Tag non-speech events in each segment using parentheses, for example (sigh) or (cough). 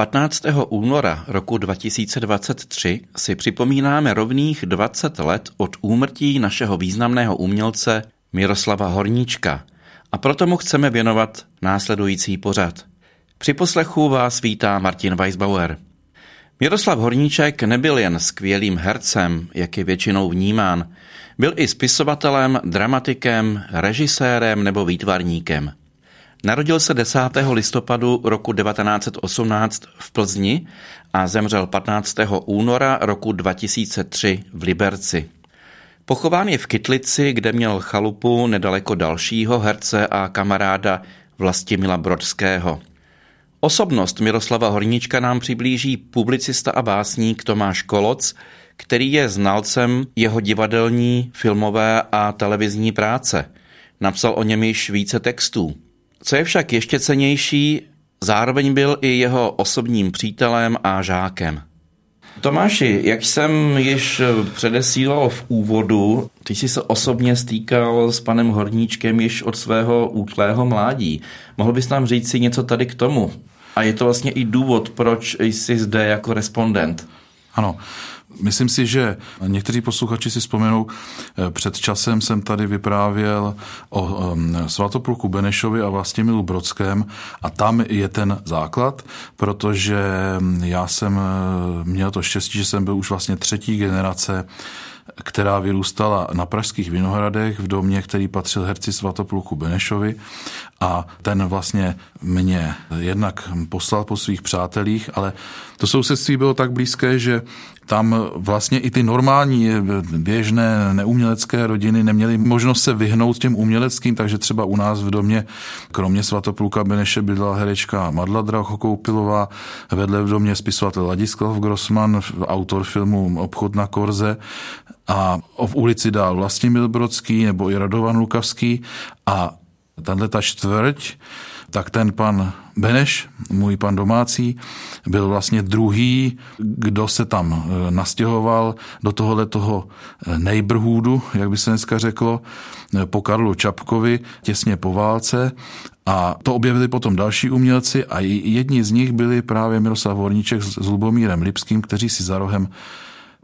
15. února roku 2023 si připomínáme rovných 20 let od úmrtí našeho významného umělce Miroslava Horníčka a proto mu chceme věnovat následující pořad. Při poslechu vás vítá Martin Weisbauer. Miroslav Horníček nebyl jen skvělým hercem, jak je většinou vnímán, byl i spisovatelem, dramatikem, režisérem nebo výtvarníkem – Narodil se 10. listopadu roku 1918 v Plzni a zemřel 15. února roku 2003 v Liberci. Pochován je v Kytlici, kde měl chalupu nedaleko dalšího herce a kamaráda Vlastimila Brodského. Osobnost Miroslava Horníčka nám přiblíží publicista a básník Tomáš Koloc, který je znalcem jeho divadelní, filmové a televizní práce. Napsal o něm již více textů. Co je však ještě cenější, zároveň byl i jeho osobním přítelem a žákem. Tomáši, jak jsem již předesílal v úvodu, ty jsi se osobně stýkal s panem Horníčkem již od svého útlého mládí. Mohl bys nám říct si něco tady k tomu? A je to vlastně i důvod, proč jsi zde jako respondent. Ano, Myslím si, že někteří posluchači si vzpomenou, eh, před časem jsem tady vyprávěl o Svatopluku Benešovi a Vlastimilu Brodském a tam je ten základ, protože já jsem eh, měl to štěstí, že jsem byl už vlastně třetí generace která vyrůstala na pražských Vinohradech v domě, který patřil herci Svatopluku Benešovi. A ten vlastně mě jednak poslal po svých přátelích, ale to sousedství bylo tak blízké, že tam vlastně i ty normální běžné neumělecké rodiny neměly možnost se vyhnout těm uměleckým, takže třeba u nás v domě, kromě Svatopluka Beneše, bydlela herečka Madla Drahokoupilová, vedle v domě spisovatel Ladislav Grossman, autor filmu Obchod na Korze a v ulici dál Vlastimil Brodský nebo i Radovan Lukavský a tahle ta čtvrť, tak ten pan Beneš, můj pan domácí, byl vlastně druhý, kdo se tam e, nastěhoval do tohohle toho e, neighborhoodu, jak by se dneska řeklo, e, po Karlu Čapkovi, těsně po válce. A to objevili potom další umělci a jedni z nich byli právě Miroslav Horníček s Lubomírem Lipským, kteří si za rohem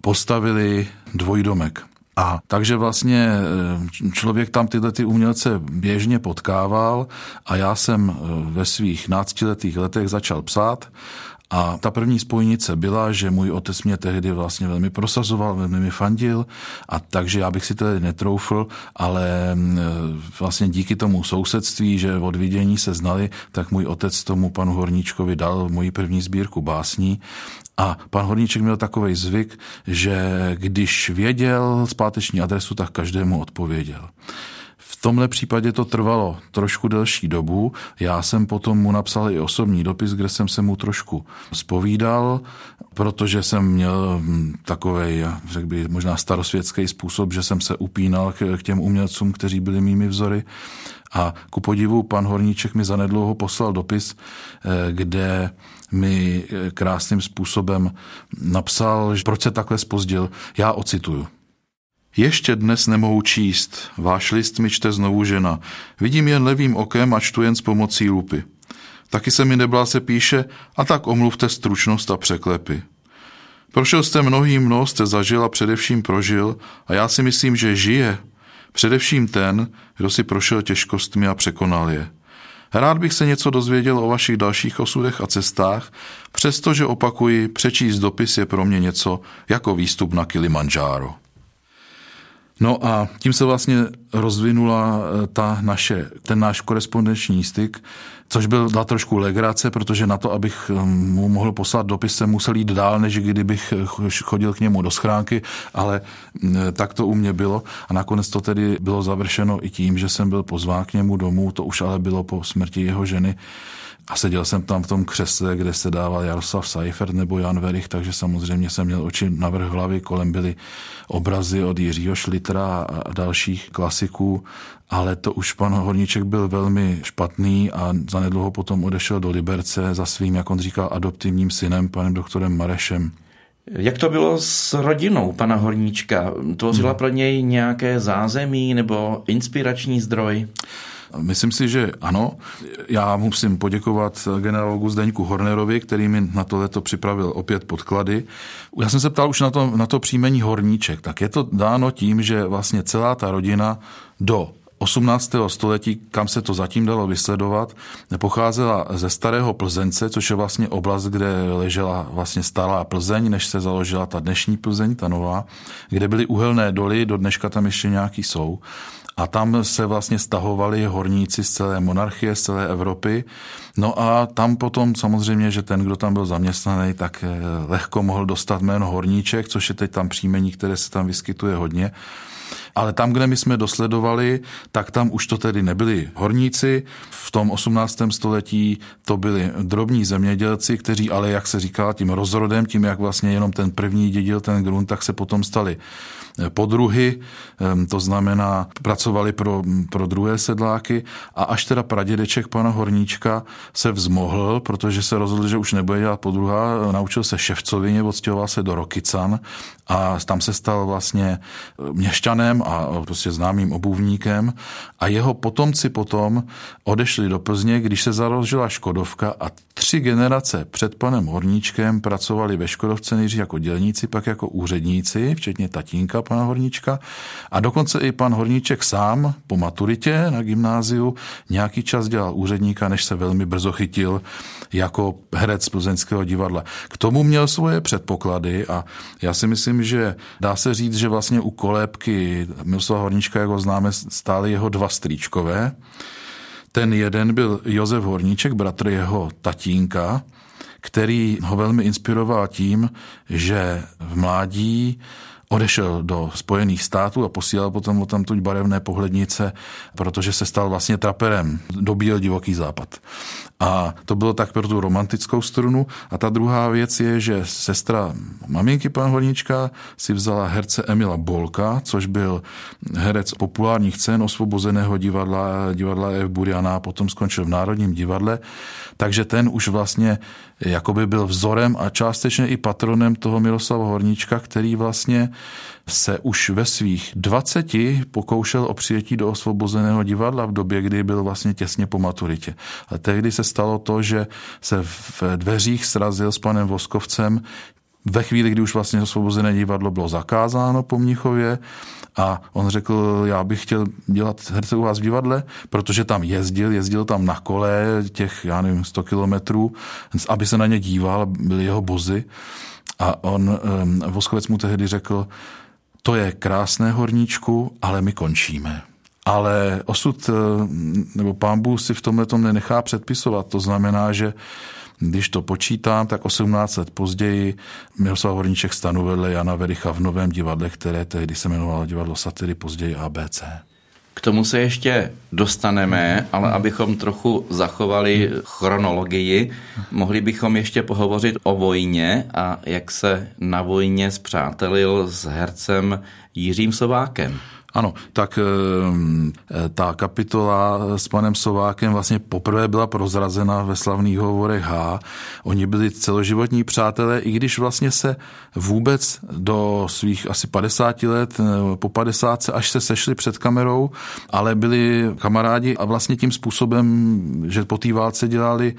postavili dvojdomek. A takže vlastně eh, člověk tam tyhle ty umělce běžně potkával a já jsem eh, ve svých náctiletých letech začal psát a ta první spojnice byla, že můj otec mě tehdy vlastně velmi prosazoval, velmi mi fandil a takže já bych si tedy netroufl, ale mm, vlastně díky tomu sousedství, že od vidění se znali, tak můj otec tomu panu Horníčkovi dal moji první sbírku básní a pan Horníček měl takový zvyk, že když věděl zpáteční adresu, tak každému odpověděl. V tomhle případě to trvalo trošku delší dobu. Já jsem potom mu napsal i osobní dopis, kde jsem se mu trošku spovídal, protože jsem měl hm, takový, řekl bych, možná starosvětský způsob, že jsem se upínal k těm umělcům, kteří byli mými vzory. A ku podivu pan Horníček mi zanedlouho poslal dopis, eh, kde mi eh, krásným způsobem napsal, proč se takhle spozdil. Já ocituju. Ještě dnes nemohu číst, váš list mi čte znovu žena. Vidím jen levým okem a čtu jen s pomocí lupy. Taky se mi neblá se píše, a tak omluvte stručnost a překlepy. Prošel jste mnohý mnoho, jste zažil a především prožil a já si myslím, že žije. Především ten, kdo si prošel těžkostmi a překonal je. Rád bych se něco dozvěděl o vašich dalších osudech a cestách, přestože opakuji, přečíst dopis je pro mě něco jako výstup na Kilimanjaro. No a tím se vlastně rozvinula eh, ta naše, ten náš korespondenční styk, což byl byla trošku legrace, protože na to, abych eh, mu mohl poslat dopis, jsem musel jít dál, než kdybych eh, chodil k němu do schránky, ale tak to u mě bylo. A nakonec to tedy bylo završeno i tím, že jsem byl pozván k němu domů, to už ale bylo po smrti jeho ženy, a seděl jsem tam v tom křesle, kde se dával Jaroslav Seifert nebo Jan Verich, takže samozřejmě jsem měl oči na vrch hlavy, kolem byly obrazy od Jiřího Šlitra a dalších klasiků, ale to už pan Horníček byl velmi špatný a zanedlouho potom odešel do Liberce za svým, jak on říkal, adoptivním synem, panem doktorem Marešem. Jak to bylo s rodinou pana Horníčka? Tvořila hmm. pro něj nějaké zázemí nebo inspirační zdroj? Myslím si, že ano. Já musím poděkovat generálogu Zdeňku Hornerovi, který mi na tohleto připravil opět podklady. Já jsem se ptal už na to, na to příjmení Horníček. Tak je to dáno tím, že vlastně celá ta rodina do 18. století, kam se to zatím dalo vysledovat, pocházela ze starého Plzence, což je vlastně oblast, kde ležela vlastně stará Plzeň, než se založila ta dnešní Plzeň, ta nová, kde byly uhelné doly, do dneška tam ještě nějaký jsou. A tam se vlastně stahovali horníci z celé monarchie, z celé Evropy. No a tam potom samozřejmě, že ten, kdo tam byl zaměstnaný, tak eh, lehko mohl dostat jméno horníček, což je teď tam příjmení, které se tam vyskytuje hodně. Ale tam, kde my jsme dosledovali, tak tam už to tedy nebyli horníci. V tom 18. století to byli drobní zemědělci, kteří ale, jak se říká, tím rozrodem, tím, jak vlastně jenom ten první dědil ten grunt, tak se potom stali podruhy, to znamená, pracovali pro, pro druhé sedláky a až teda pradědeček pana Horníčka se vzmohl, protože se rozhodl, že už nebude dělat podruha, naučil se ševcovině, odstěhoval se do Rokycan a tam se stal vlastně měšťanem a prostě známým obuvníkem a jeho potomci potom odešli do Plzně, když se založila Škodovka a tři generace před panem Horníčkem pracovali ve Škodovce nejdřív jako dělníci, pak jako úředníci, včetně tatínka pana Horníčka a dokonce i pan Horníček sám po maturitě na gymnáziu nějaký čas dělal úředníka, než se velmi brzo chytil jako herec plzeňského divadla. K tomu měl svoje předpoklady a já si myslím, že dá se říct, že vlastně u kolébky Miroslava Horníčka, jak ho známe, stály jeho dva strýčkové. Ten jeden byl Josef Horníček, bratr jeho tatínka, který ho velmi inspiroval tím, že v mládí odešel do Spojených států a posílal potom o tamtuť barevné pohlednice, protože se stal vlastně traperem, dobíjel divoký západ. A to bylo tak pro tu romantickou strunu. A ta druhá věc je, že sestra maminky pan Hornička si vzala herce Emila Bolka, což byl herec populárních cen osvobozeného divadla, divadla F. Buriana potom skončil v Národním divadle. Takže ten už vlastně jakoby byl vzorem a částečně i patronem toho Miroslava Horníčka, který vlastně se už ve svých 20 pokoušel o přijetí do osvobozeného divadla v době, kdy byl vlastně těsně po maturitě. Ale tehdy se stalo to, že se v dveřích srazil s panem Voskovcem ve chvíli, kdy už vlastně osvobozené divadlo bylo zakázáno po Mnichově a on řekl, já bych chtěl dělat herce u vás v divadle, protože tam jezdil, jezdil tam na kole těch, já nevím, 100 kilometrů, aby se na ně díval, byly jeho bozy. A on, Voskovec mu tehdy řekl, to je krásné horníčku, ale my končíme. Ale osud, nebo pán Bůh si v tomhle tom nenechá předpisovat. To znamená, že když to počítám, tak 18 let později Miroslav Horníček stanu vedle Jana Vericha v Novém divadle, které tehdy se jmenovalo divadlo Satiry, později ABC. K tomu se ještě dostaneme, ale abychom trochu zachovali chronologii, mohli bychom ještě pohovořit o vojně a jak se na vojně zpřátelil s hercem Jiřím Sovákem. Ano, tak ehm, ta kapitola s panem Sovákem vlastně poprvé byla prozrazena ve slavných hovorech H. Oni byli celoživotní přátelé, i když vlastně se vůbec do svých asi 50 let, po 50 až se sešli před kamerou, ale byli kamarádi a vlastně tím způsobem, že po té válce dělali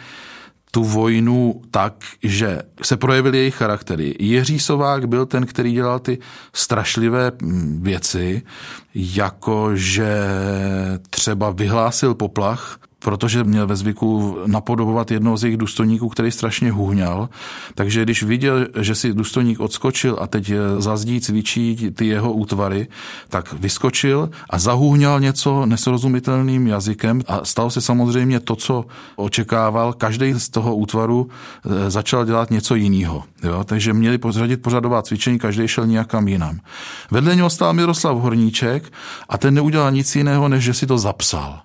tu vojnu tak, že se projevily jejich charaktery. Jiří Sovák byl ten, který dělal ty strašlivé mm, věci, jako že třeba vyhlásil poplach protože měl ve zvyku napodobovat jednoho z jejich důstojníků, který strašně hůňal. Takže když viděl, že si důstojník odskočil a teď za zdí cvičí ty jeho útvary, tak vyskočil a zahůňal něco nesrozumitelným jazykem a stalo se samozřejmě to, co očekával. Každý z toho útvaru eh, začal dělat něco jiného. Jo? Takže měli pozradit pořadová cvičení, každý šel nějakam jinam. Vedle něho stál Miroslav Horníček a ten neudělal nic jiného, než že si to zapsal.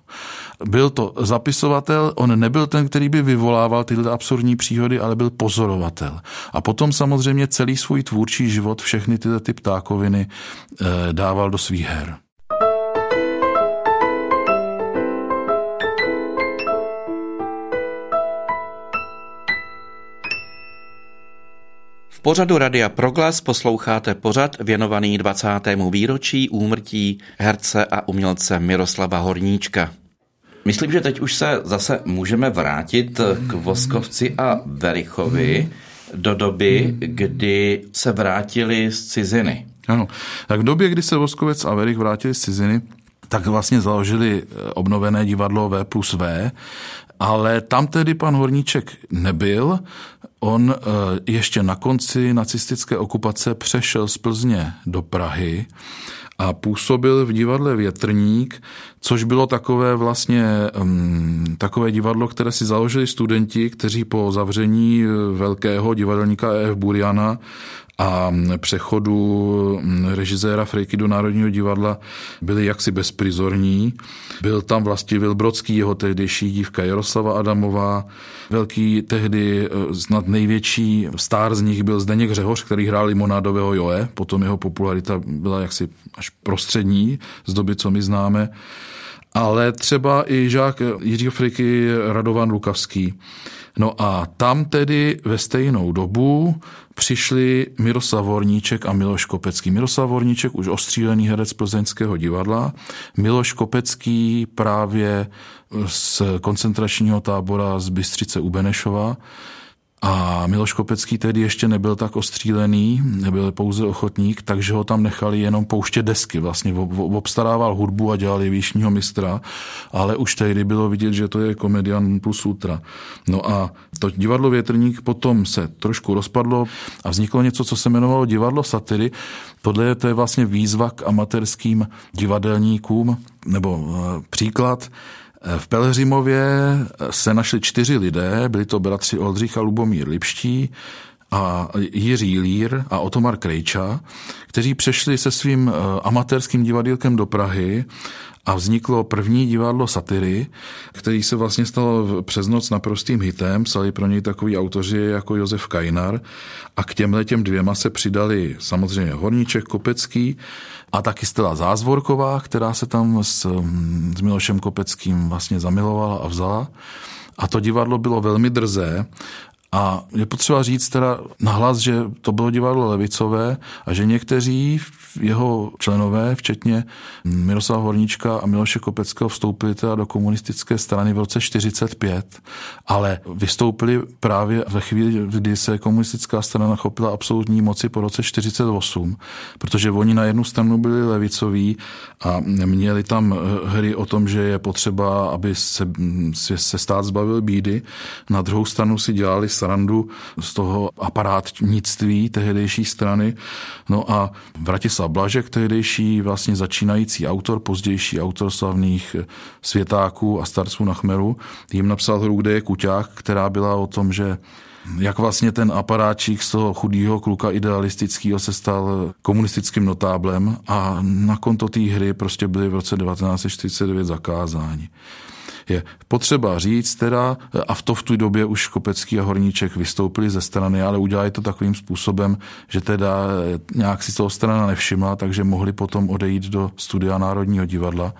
Byl to zapisovatel, on nebyl ten, který by vyvolával tyhle absurdní příhody, ale byl pozorovatel. A potom samozřejmě celý svůj tvůrčí život všechny tyhle ty ptákoviny eh, dával do svých her. V pořadu Radia Proglas posloucháte pořad věnovaný 20. výročí úmrtí herce a umělce Miroslava Horníčka. Myslím, že teď už se zase můžeme vrátit k Voskovci a Verichovi do doby, kdy se vrátili z ciziny. Ano, tak v době, kdy se Voskovec a Verich vrátili z ciziny, tak vlastně založili obnovené divadlo V plus V, ale tam tedy pan Horníček nebyl. On eh, ještě na konci nacistické okupace přešel z Plzně do Prahy a působil v divadle Větrník, což bylo takové vlastně um, takové divadlo, které si založili studenti, kteří po zavření eh, velkého divadelníka E.F. Buriana a přechodu režiséra Frejky do Národního divadla byli jaksi bezprizorní. Byl tam vlastně Vilbrodský, jeho tehdejší dívka Jaroslava Adamová. Velký tehdy e, snad největší star z nich byl Zdeněk Řehoř, který hrál limonádového Joe. Potom jeho popularita byla jaksi až prostřední z doby, co my známe. Ale třeba i žák Jiřího Friky Radovan Lukavský. No a tam tedy ve stejnou dobu přišli Miroslav Vorníček a Miloš Kopecký. Miroslav Vorníček už ostřílený herec plzeňského divadla, Miloš Kopecký právě z koncentračního tábora z Bystřice u Benešova a Miloš Kopecký tedy ještě nebyl tak ostřílený, nebyl pouze ochotník, takže ho tam nechali jenom pouštět desky. Vlastně obstarával hudbu a dělali výšního mistra, ale už tehdy bylo vidět, že to je komedian plus ultra. No a to divadlo Větrník potom se trošku rozpadlo a vzniklo něco, co se jmenovalo divadlo satiry. Tohle to je vlastně výzva k amatérským divadelníkům, nebo eh, příklad, v Pelhřimově se našli čtyři lidé, byli to bratři Oldřich a Lubomír Lipští, a Jiří Lír a Otomar Krejča, kteří přešli se svým eh, amatérským divadílkem do Prahy a vzniklo první divadlo satiry, který se vlastně stal přes noc naprostým hitem, psali pro něj takový autoři jako Josef Kajnar a k těmhle těm dvěma se přidali samozřejmě Horníček, Kopecký a taky Stella Zázvorková, která se tam s, s Milošem Kopeckým vlastně zamilovala a vzala. A to divadlo bylo velmi drzé a je potřeba říct teda nahlas, že to bylo divadlo levicové a že někteří jeho členové, včetně Miroslava Horníčka a Miloše Kopeckého, vstoupili teda do komunistické strany v roce 45, ale vystoupili právě ve chvíli, kdy se komunistická strana chopila absolutní moci po roce 48, protože oni na jednu stranu byli levicoví a měli tam hry o tom, že je potřeba, aby se, se stát zbavil bídy. Na druhou stranu si dělali srandu z toho aparátnictví tehdejší strany. No a Vratislav Blažek, tehdejší vlastně začínající autor, pozdější autor slavných světáků a starců na Chmeru, jim napsal hru, kde je Kuťák, která byla o tom, že jak vlastně ten aparáčík z toho chudého kluka idealistického se stal komunistickým notáblem a na konto té hry prostě byly v roce 1949 zakázáni je potřeba říct teda, a v to v tu době už Kopecký a Horníček vystoupili ze strany, ale udělali to takovým způsobem, že teda nějak si toho strana nevšimla, takže mohli potom odejít do studia Národního divadla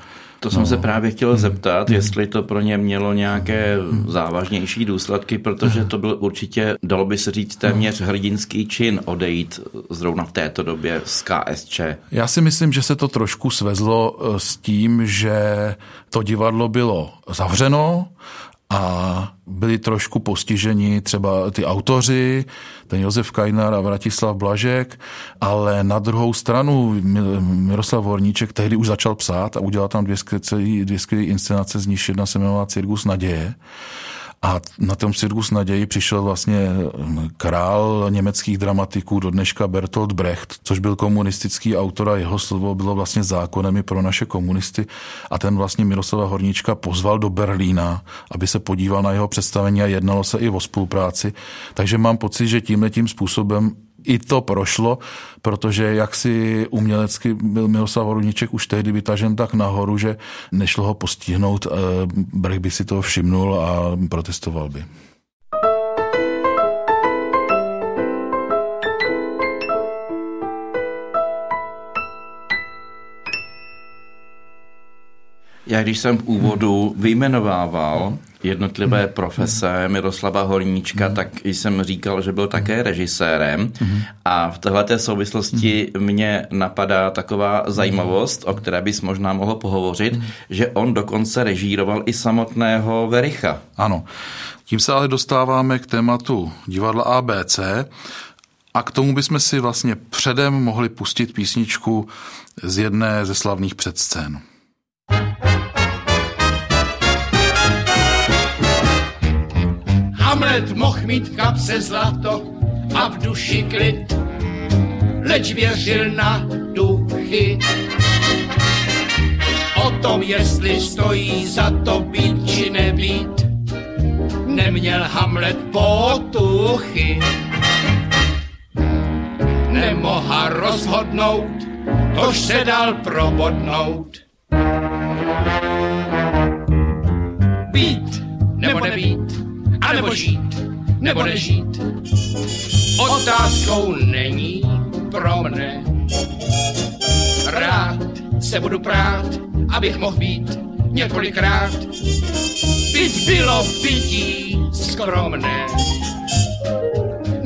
to jsem no. se právě chtěl hmm. zeptat, hmm. jestli to pro ně mělo nějaké hmm. závažnější důsledky, protože to byl určitě, dalo by se říct, téměř hrdinský čin odejít zrovna v této době z KSČ. Já si myslím, že se to trošku svezlo eh, s tím, že to divadlo bylo zavřeno a byli trošku postiženi třeba ty autoři, ten Josef Kajnar a Vratislav Blažek, ale na druhou stranu Miroslav Horníček tehdy už začal psát a udělal tam dvě skvělé inscenace, z nich jedna se jmenovala Cirkus naděje. A na tom Cirkus naději přišel vlastně hm, král německých dramatiků do dneška Bertolt Brecht, což byl komunistický autor a jeho slovo bylo vlastně zákonem i pro naše komunisty. A ten vlastně Miroslava Horníčka pozval do Berlína, aby se podíval na jeho představení a jednalo se i o spolupráci. Takže mám pocit, že tímhle tím způsobem i to prošlo, protože jak si umělecky byl Miroslav Horníček už tehdy vytažen tak nahoru, že nešlo ho postihnout, eh, Brech by si to všimnul a protestoval by. Já když jsem v úvodu vyjmenovával jednotlivé hmm. profese Miroslava Horníčka, mm. tak jsem říkal, že byl také režisérem a v této souvislosti mě napadá taková zajímavost, o které bys možná mohl pohovořit, že on dokonce režíroval i samotného Vericha. Ano. Tím se ale dostáváme k tématu divadla ABC a k tomu bychom si vlastně předem mohli pustit písničku z jedné ze slavných předscén. Hamlet mohl mít v kapse zlato a v duši klid, leč věřil na duchy. O tom, jestli stojí za to být či nebýt, neměl Hamlet potuchy. Nemoha rozhodnout, tož se dal probodnout. Být nebo nebýt, anebo žít, nebo nežít. Otázkou není pro mne. Rád se budu prát, abych mohl být několikrát. Byť bylo bytí skromné.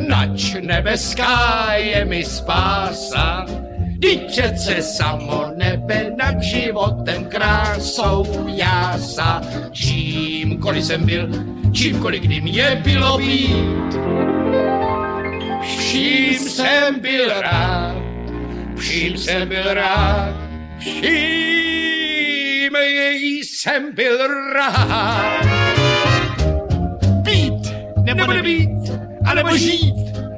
Nač nebeská je mi spása, Vždyť přece samo nebe nad životem krásou jása. Čímkoliv jsem byl, čímkoliv kdy mě bylo být. Vším jsem byl rád, vším jsem byl rád, vším jsem byl rád. Být nebo nebýt, anebo žít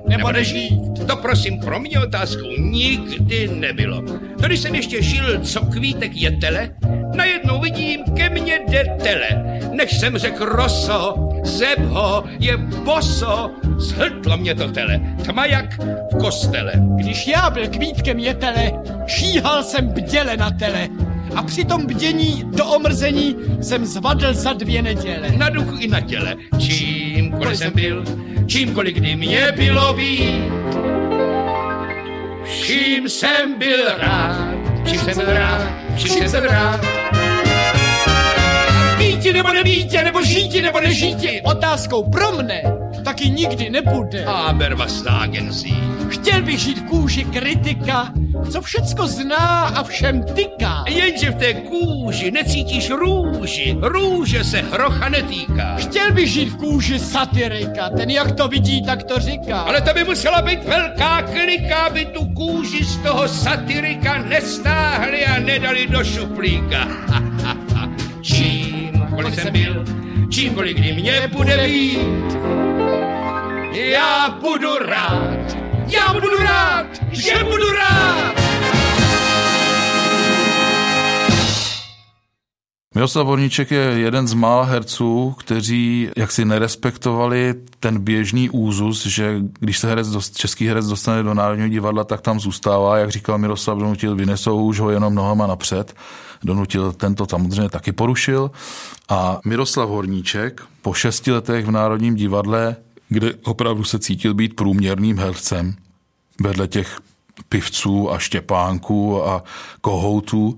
nebo nežít, to prosím pro mě otázkou nikdy nebylo. To když jsem ještě šil, co kvítek je tele, najednou vidím, ke mně jde tele. Než jsem řekl roso, zebho, je boso, zhltlo mě to tele, tma jak v kostele. Když já byl kvítkem jetele, šíhal jsem bděle na tele a při tom bdění do omrzení jsem zvadl za dvě neděle. Na duchu i na těle, čímkoliv jsem byl, čímkoliv kdy mě bylo být. Vším jsem byl rád, vším jsem byl rád, vším jsem byl rád. Býti nebo nebýti, nebo žíti nebo nežíti. Otázkou pro mne taky nikdy nebude. Aber was sagen Sie? Chtěl bych žít v kůži kritika, co všecko zná a všem tyká. Jenže v té kůži necítíš růži, růže se hrocha netýká. Chtěl bych žít v kůži satyrika, ten jak to vidí, tak to říká. Ale to by musela být velká klika, aby tu kůži z toho satyrika nestáhli a nedali do šuplíka. Čímkoliv jsem byl, čímkoliv kdy mě bude být, já budu rád, já budu rád, že budu rád. Miroslav Horníček je jeden z mála herců, kteří jaksi nerespektovali ten běžný úzus, že když se herec dost, český herec dostane do Národního divadla, tak tam zůstává, jak říkal Miroslav Donutil, vynesou už ho jenom nohama napřed. Donutil tento samozřejmě taky porušil. A Miroslav Horníček po šesti letech v Národním divadle kde opravdu se cítil být průměrným hercem vedle těch pivců a štěpánků a kohoutů,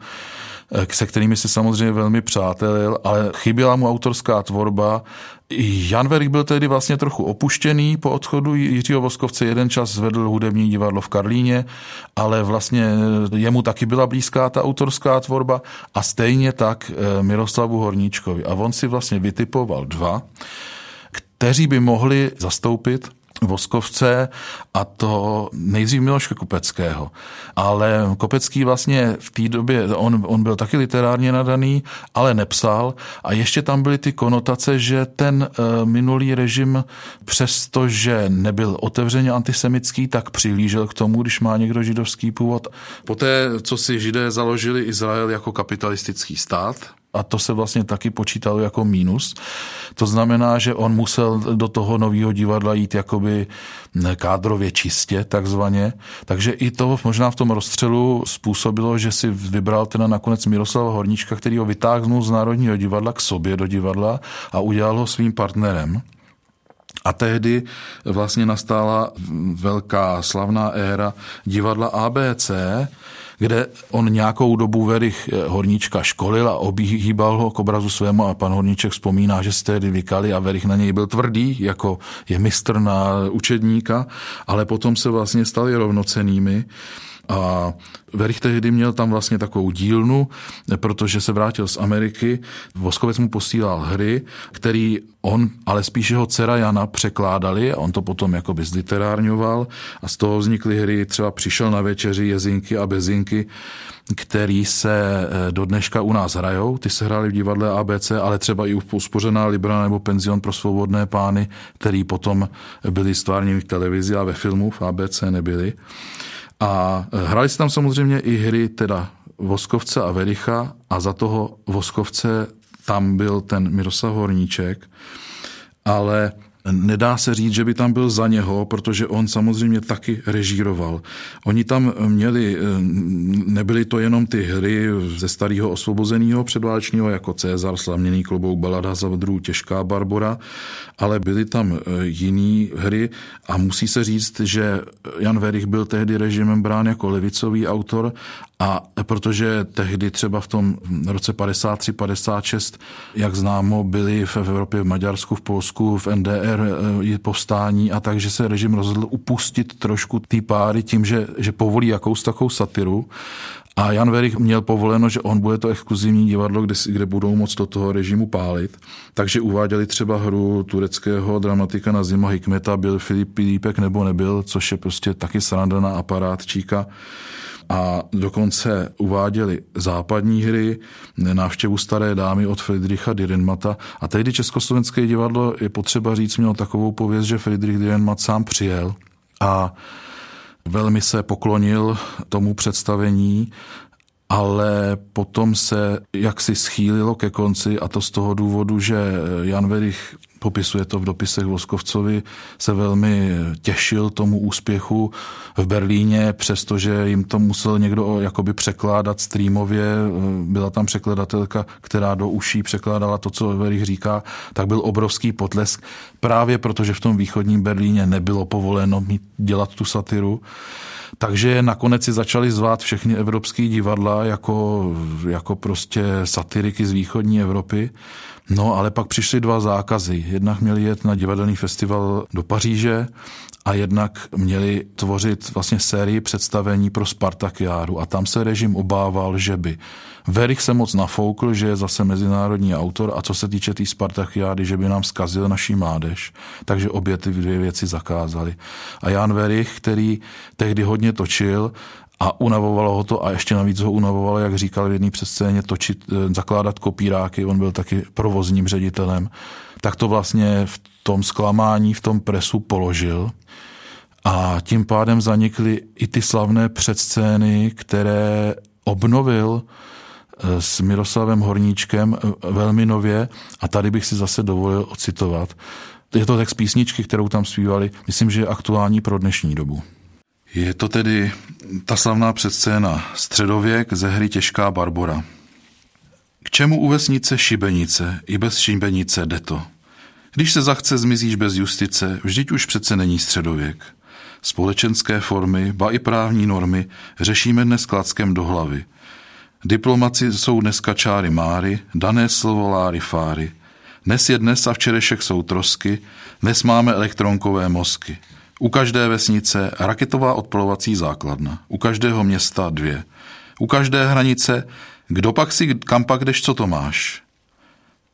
eh, se kterými se samozřejmě velmi přátelil, ale chyběla mu autorská tvorba. Jan Verik byl tehdy vlastně trochu opuštěný po odchodu Jiřího Voskovce. Jeden čas vedl hudební divadlo v Karlíně, ale vlastně jemu taky byla blízká ta autorská tvorba a stejně tak eh, Miroslavu Horníčkovi. A on si vlastně vytipoval dva kteří by mohli zastoupit Voskovce a to nejdřív Miloše Kopeckého. Ale Kopecký vlastně v té době, on, on byl taky literárně nadaný, ale nepsal a ještě tam byly ty konotace, že ten uh, minulý režim, přestože nebyl otevřeně antisemický, tak přihlížel k tomu, když má někdo židovský původ. Poté, co si židé založili Izrael jako kapitalistický stát, a to se vlastně taky počítalo jako mínus. To znamená, že on musel do toho nového divadla jít jakoby kádrově čistě, takzvaně. Takže i to možná v tom rozstřelu způsobilo, že si vybral teda nakonec Miroslava Horníčka, který ho vytáhnul z Národního divadla k sobě do divadla a udělal ho svým partnerem. A tehdy vlastně nastala velká slavná éra divadla ABC, kde on nějakou dobu Verich eh, Horníčka školil a obýhýbal ho k obrazu svému a pan Horníček vzpomíná, že se tehdy vykali a Verich na něj byl tvrdý, jako je mistr na učedníka, ale potom se vlastně stali rovnocenými. A Verich tehdy měl tam vlastně takovou dílnu, protože se vrátil z Ameriky. Voskovec mu posílal hry, který on, ale spíš jeho dcera Jana překládali a on to potom jakoby zliterárňoval a z toho vznikly hry, třeba přišel na večeři Jezinky a Bezinky, který se eh, do dneška u nás hrajou. Ty se hrály v divadle ABC, ale třeba i uspořená Libra nebo penzion pro svobodné pány, který potom byli stvárněni v televizi a ve filmu v ABC nebyli. A hráli se tam samozřejmě i hry teda Voskovce a Vericha a za toho Voskovce tam byl ten Miroslav Horníček, ale Nedá se říct, že by tam byl za něho, protože on samozřejmě taky režíroval. Oni tam měli, eh, nebyly to jenom ty hry ze starého osvobozeného předválečního, jako Cezar, Slaměný klobouk, Balada za vdru, Těžká Barbora, ale byly tam eh, jiné hry a musí se říct, že Jan Verich byl tehdy režimem brán jako levicový autor a protože tehdy třeba v tom roce 53-56, jak známo, byly v Evropě, v Maďarsku, v Polsku, v NDR je povstání a takže se režim rozhodl upustit trošku ty páry tím, že, že povolí jakous takovou satiru. A Jan Verich měl povoleno, že on bude to exkluzivní divadlo, kde, kde budou moc do toho režimu pálit. Takže uváděli třeba hru tureckého dramatika na Zima Hikmeta, byl Filip Pilípek nebo nebyl, což je prostě taky sranda na aparátčíka a dokonce uváděli západní hry, návštěvu staré dámy od Friedricha Dürrenmata a tehdy Československé divadlo, je potřeba říct, mělo takovou pověst, že Friedrich Dürrenmatt sám přijel a velmi se poklonil tomu představení ale potom se jaksi schýlilo ke konci a to z toho důvodu, že Jan Verich popisuje to v dopisech Voskovcovi, se velmi těšil tomu úspěchu v Berlíně, přestože jim to musel někdo jakoby překládat streamově, byla tam překladatelka, která do uší překládala to, co Verich říká, tak byl obrovský potlesk, právě protože v tom východním Berlíně nebylo povoleno mít, dělat tu satiru. Takže nakonec si začali zvát všechny evropské divadla jako, jako prostě satiriky z východní Evropy. No, ale pak přišly dva zákazy. Jednak měli jet na divadelný festival do Paříže a jednak měli tvořit vlastně sérii představení pro Spartakiádu a tam se režim obával, že by Verich se moc nafoukl, že je zase mezinárodní autor a co se týče té tý Spartakiády, že by nám zkazil naší mládež. Takže obě ty dvě věci zakázali. A Jan Verich, který tehdy hodně točil, a unavovalo ho to a ještě navíc ho unavovalo, jak říkal v jedné přescéně, točit, eh, zakládat kopíráky, on byl taky provozním ředitelem, tak to vlastně v tom zklamání, v tom presu položil a tím pádem zanikly i ty slavné předscény, které obnovil eh, s Miroslavem Horníčkem eh, velmi nově a tady bych si zase dovolil ocitovat. Je to text písničky, kterou tam zpívali, myslím, že je aktuální pro dnešní dobu. Je to tedy ta slavná předscéna Středověk ze hry Těžká Barbora. K čemu u vesnice šibenice, i bez šibenice jde to. Když se zachce, zmizíš bez justice, vždyť už přece není středověk. Společenské formy, ba i právní normy řešíme dnes klackem do hlavy. Diplomaci jsou dneska čáry máry, dané slovo láry fáry. Dnes je dnes a včerešek jsou trosky, dnes máme elektronkové mozky. U každé vesnice raketová odpalovací základna, u každého města dvě. U každé hranice, kdo pak si kam pak jdeš, co to máš?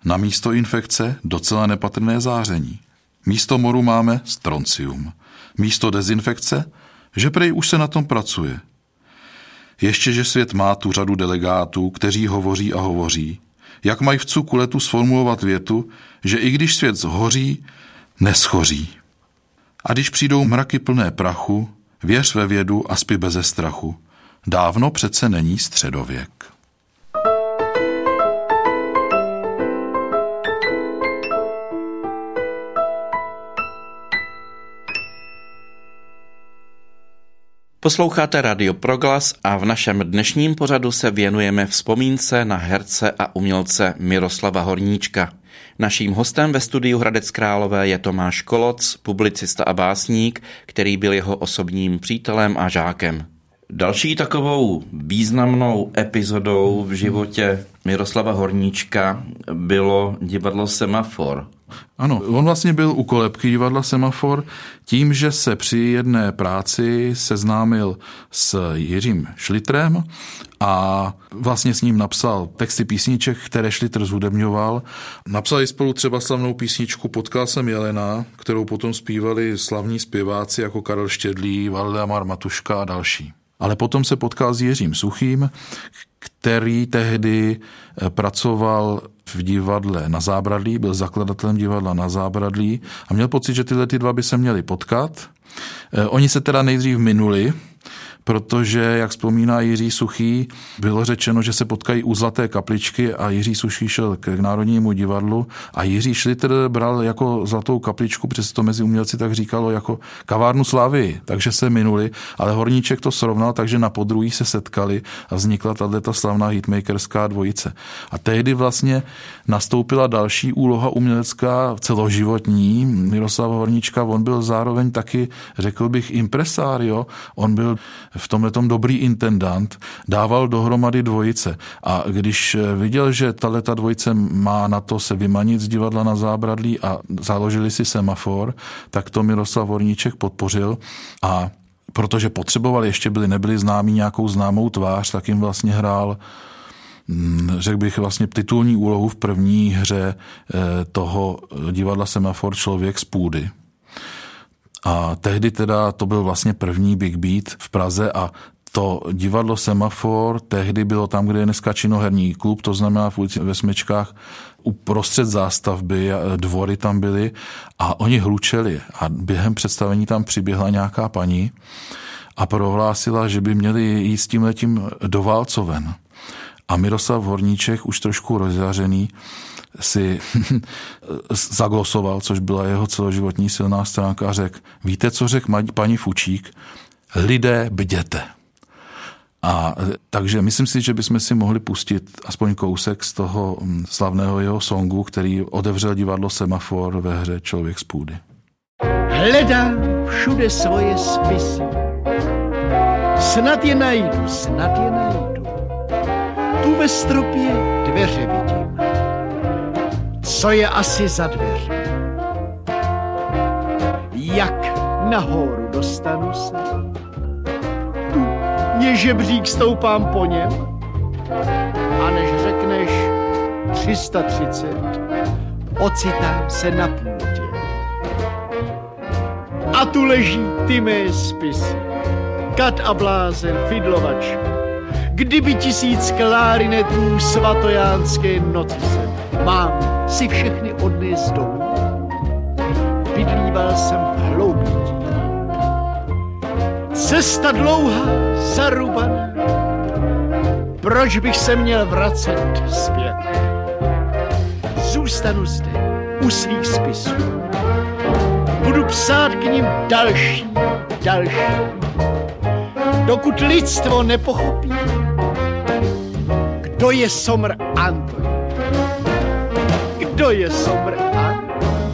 Na místo infekce docela nepatrné záření. Místo moru máme stroncium. Místo dezinfekce, že prej už se na tom pracuje. Ještě, že svět má tu řadu delegátů, kteří hovoří a hovoří. Jak mají v cuku letu sformulovat větu, že i když svět zhoří, neschoří. A když přijdou mraky plné prachu, věř ve vědu a spí beze strachu. Dávno přece není středověk. Posloucháte Radio Proglas a v našem dnešním pořadu se věnujeme vzpomínce na herce a umělce Miroslava Horníčka. Naším hostem ve studiu Hradec Králové je Tomáš Koloc, publicista a básník, který byl jeho osobním přítelem a žákem. Další takovou významnou epizodou v životě Miroslava Horníčka bylo divadlo Semafor. Ano, on vlastně byl u kolebky divadla Semafor tím, že se při jedné práci seznámil s Jiřím Šlitrem a vlastně s ním napsal texty písniček, které Šlitr zhudebňoval. Napsali spolu třeba slavnou písničku Potkal jsem Jelena, kterou potom zpívali slavní zpěváci jako Karel Štědlý, Valdemar Matuška a další. Ale potom se potkal s Jiřím Suchým, který tehdy eh, pracoval v divadle na Zábradlí, byl zakladatelem divadla na Zábradlí a měl pocit, že tyhle ty dva by se měli potkat. Eh, oni se teda nejdřív minuli, protože, jak vzpomíná Jiří Suchý, bylo řečeno, že se potkají u Zlaté kapličky a Jiří Suchý šel k Národnímu divadlu a Jiří Šlitr bral jako Zlatou kapličku, přes to mezi umělci tak říkalo, jako kavárnu slávy, takže se minuli, ale Horníček to srovnal, takže na podruhý se setkali a vznikla tato slavná hitmakerská dvojice. A tehdy vlastně nastoupila další úloha umělecká celoživotní. Miroslav Horníčka, on byl zároveň taky, řekl bych, impresario, on byl v tomhle tom dobrý intendant, dával dohromady dvojice. A když viděl, že tato dvojice má na to se vymanit z divadla na zábradlí a založili si semafor, tak to Miroslav Horníček podpořil a protože potřeboval, ještě byli, nebyli známí nějakou známou tvář, tak jim vlastně hrál mm, řekl bych vlastně titulní úlohu v první hře eh, toho divadla Semafor Člověk z půdy. A tehdy teda to byl vlastně první Big Beat v Praze a to divadlo Semafor tehdy bylo tam, kde je dneska činoherní klub, to znamená v ulici ve Smečkách, uprostřed zástavby, dvory tam byly a oni hlučeli a během představení tam přiběhla nějaká paní a prohlásila, že by měli jít s tím letím do Válcoven. A Miroslav Horníček, už trošku rozjařený, si (laughs) zaglosoval, což byla jeho celoživotní silná stránka a řekl, víte, co řekl paní Fučík? Lidé bděte. A takže myslím si, že bychom si mohli pustit aspoň kousek z toho mm, slavného jeho songu, který otevřel divadlo Semafor ve hře Člověk z půdy. Hledám všude svoje spisy. Snad je najdu, snad je najdu. Tu ve stropě dveře vidím co je asi za dveří. Jak nahoru dostanu se? Tu je žebřík, stoupám po něm. A než řekneš 330, ocitám se na půdě. A tu leží ty mé spisy. Kat a blázen, fidlovač. Kdyby tisíc klárinetů svatojánské noci se mám si všechny odnes domů. Bydlíval jsem v hloubití. Cesta dlouhá, zarubaná, proč bych se měl vracet zpět? Zůstanu zde u svých spisů. Budu psát k ním další, další. Dokud lidstvo nepochopí, kdo je Somr Anton kdo je Somr Anton?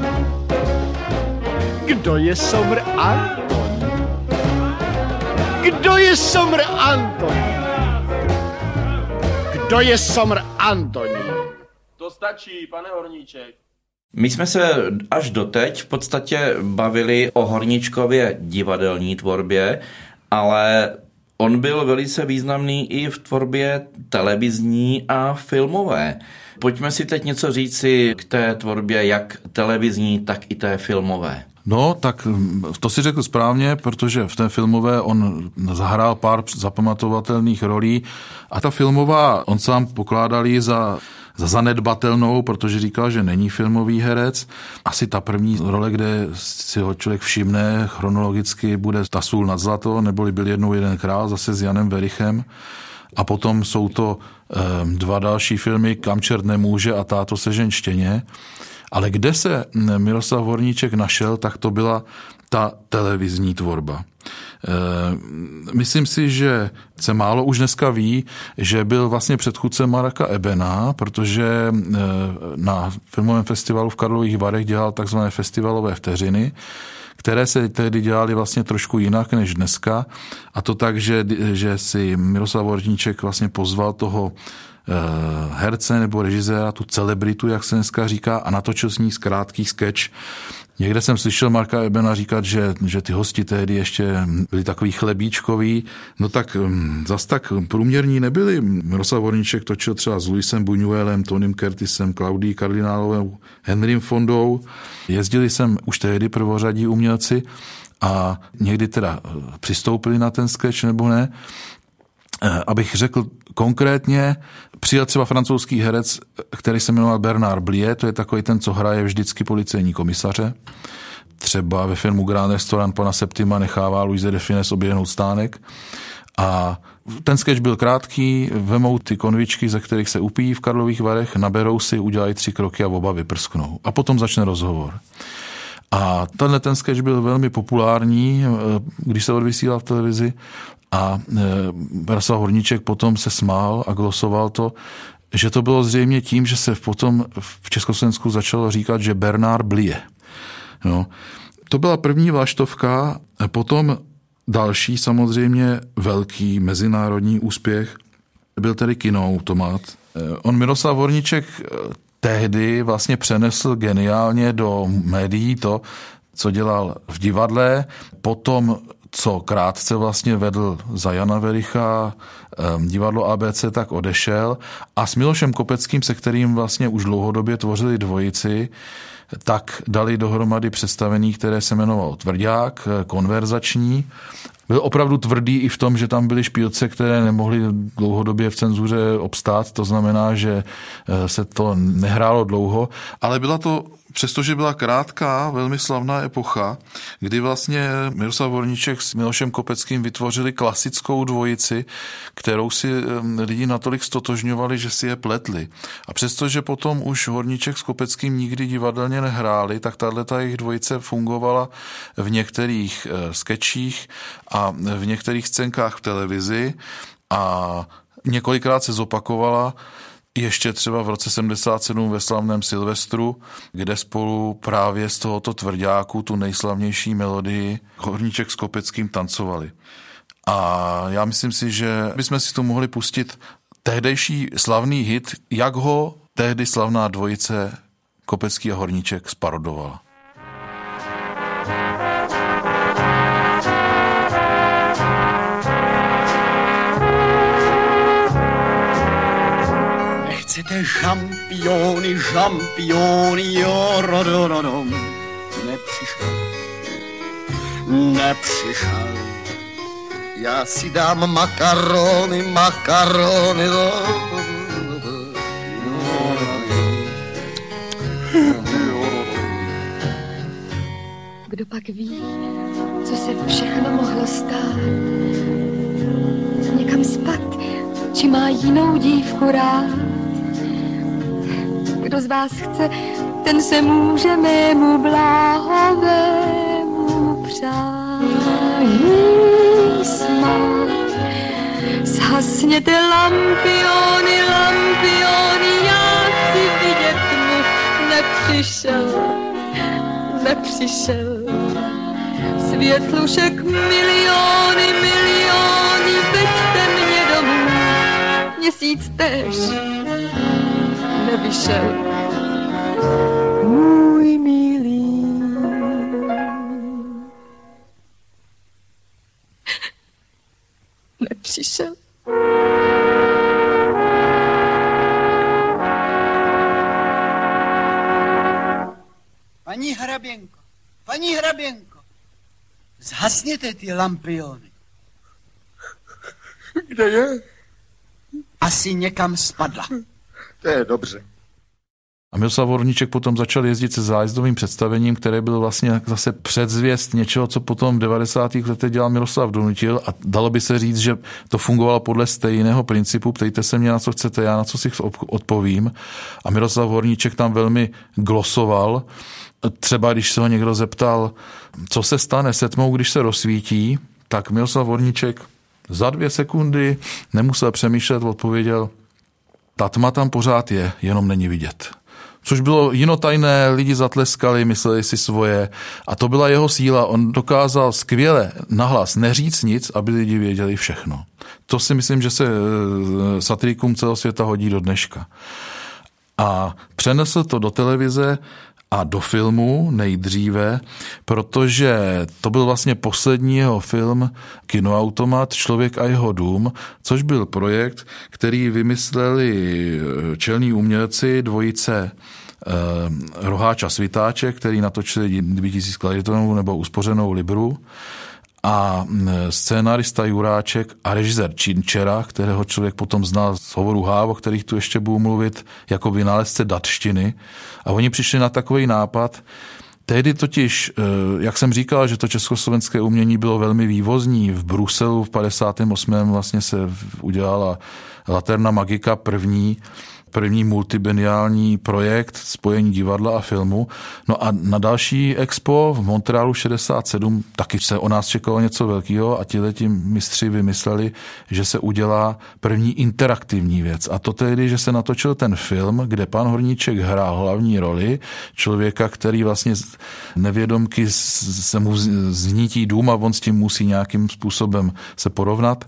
Kdo je Somr Anton? Kdo je Somr Anton? Kdo je Somr Antoní? To stačí, pane Horníček. My jsme se až doteď v podstatě bavili o Horníčkově divadelní tvorbě, ale on byl velice významný i v tvorbě televizní a filmové. Pojďme si teď něco říci k té tvorbě, jak televizní, tak i té filmové. No, tak mm, to si řekl správně, protože v té filmové on zahrál pár zapamatovatelných rolí a ta filmová, on sám pokládal ji za za zanedbatelnou, protože říkal, že není filmový herec. Asi ta první role, kde si ho člověk všimne chronologicky, bude Ta sůl nad zlato, neboli byl jednou jeden král, zase s Janem Verichem. A potom jsou to Ehm, dva další filmy Kam čert nemůže a Táto se ženštěně. Ale kde se Miroslav Horníček našel, tak to byla ta televizní tvorba. Ehm, myslím si, že se málo už dneska ví, že byl vlastně předchůdce Maraka Ebena, protože ehm, na filmovém festivalu v Karlových Varech dělal takzvané festivalové vteřiny, které se tehdy dělaly vlastně trošku jinak než dneska. A to tak, že, že si Miroslav Horníček vlastně pozval toho eh, herce nebo režiséra, tu celebritu, jak se dneska říká, a natočil s ní krátký sketch, Někde jsem slyšel Marka Ebena říkat, že, že ty hosti tehdy ještě byli takový chlebíčkoví, no tak um, zas tak průměrní nebyli. Miroslav Horníček točil třeba s Luisem Buñuelem, Tonym Curtisem, Klaudí Kardinálovou, Henrym Fondou. Jezdili jsem už tehdy prvořadí umělci a někdy teda uh, přistoupili na ten sketch nebo ne. Eh, abych řekl konkrétně, přijel třeba francouzský herec, který se jmenoval Bernard Blier, to je takový ten, co hraje vždycky policejní komisaře. Třeba ve filmu Grand Restaurant pana Septima nechává Louise de Fines oběhnout stánek. A ten sketch byl krátký, vemou ty konvičky, ze kterých se upíjí v Karlových Varech, naberou si, udělají tři kroky a oba vyprsknou. A potom začne rozhovor. A tenhle ten sketch byl velmi populární, eh, když se odvysílal v televizi a Brasa e, Horníček potom se smál a glosoval to, že to bylo zřejmě tím, že se potom v Československu začalo říkat, že Bernard Blie. No. To byla první vlaštovka, potom další samozřejmě velký mezinárodní úspěch byl tedy kinoautomat. E, on Miroslav Horníček e, tehdy vlastně přenesl geniálně do médií to, co dělal v divadle, potom co krátce vlastně vedl za Jana Vericha divadlo ABC, tak odešel a s Milošem Kopeckým, se kterým vlastně už dlouhodobě tvořili dvojici, tak dali dohromady představení, které se jmenovalo Tvrdák, konverzační. Byl opravdu tvrdý i v tom, že tam byly špílce, které nemohly dlouhodobě v cenzuře obstát, to znamená, že eh, se to nehrálo dlouho, ale byla to přestože byla krátká, velmi slavná epocha, kdy vlastně Miroslav Vorníček s Milošem Kopeckým vytvořili klasickou dvojici, kterou si lidi natolik stotožňovali, že si je pletli. A přestože potom už Horníček s Kopeckým nikdy divadelně nehráli, tak tahle jejich dvojice fungovala v některých eh, sketchích a v některých scénkách v televizi a několikrát se zopakovala ještě třeba v roce 77 ve slavném Silvestru, kde spolu právě z tohoto tvrdáku tu nejslavnější melodii Horníček s Kopeckým tancovali. A já myslím si, že bychom si tu mohli pustit tehdejší slavný hit, jak ho tehdy slavná dvojice Kopecký a Horníček sparodovala. Chcete žampiony, žampiony, jo, rodododom. Nepřišel, nepřišel. Já si dám makarony, makarony, do, Kdo pak ví, co se všechno mohlo stát? Někam spat, či má jinou dívku rád? Kdo z vás chce, ten se může mému bláhovému přání smát. Zhasněte lampiony, lampiony, já chci vidět mu, nepřišel, nepřišel. Světlušek miliony, miliony, veďte mě domů, měsíc tež nevyšel. Můj milý. Nepřišel. Paní hraběnko, paní hraběnko, zhasněte ty lampiony. Kde je? Asi někam spadla. To je dobře. A Miroslav Horníček potom začal jezdit se zájezdovým představením, které byl vlastně zase předzvěst něčeho, co potom v 90. letech dělal Miroslav Donutil a dalo by se říct, že to fungovalo podle stejného principu. Ptejte se mě, na co chcete, já na co si odpovím. A Miroslav Horníček tam velmi glosoval. Třeba když se ho někdo zeptal, co se stane se tmou, když se rozsvítí, tak Miroslav Horníček za dvě sekundy nemusel přemýšlet, odpověděl, ta tma tam pořád je, jenom není vidět. což bylo jinotajné, lidi zatleskali, mysleli si svoje a to byla jeho síla. On dokázal skvěle nahlas neříct nic, aby lidi věděli všechno. To si myslím, že se eh, satirikům celého světa hodí do dneška. A přenesl to do televize a do filmu nejdříve, protože to byl vlastně poslední jeho film Kinoautomat, Člověk a jeho dům, což byl projekt, který vymysleli eh, čelní umělci dvojice eh, Roháč a Svitáček, který natočili 2000 klaritonů nebo uspořenou Libru a scénarista Juráček a režisér Činčera, kterého člověk potom znal z hovoru H, o kterých tu ještě budu mluvit, jako vynálezce datštiny. A oni přišli na takový nápad, Tehdy totiž, eh, jak jsem říkal, že to československé umění bylo velmi vývozní, v Bruselu v 58. vlastně se udělala Laterna Magika první, první multibeniální projekt spojení divadla a filmu. No a na další expo v Montrealu 67 taky se o nás čekalo něco velkého a tihle tím mistři vymysleli, že se udělá první interaktivní věc. A to tedy, že se natočil ten film, kde pan Horníček hrál hlavní roli člověka, který vlastně nevědomky se mu znítí dům a on s tím musí nějakým způsobem se porovnat.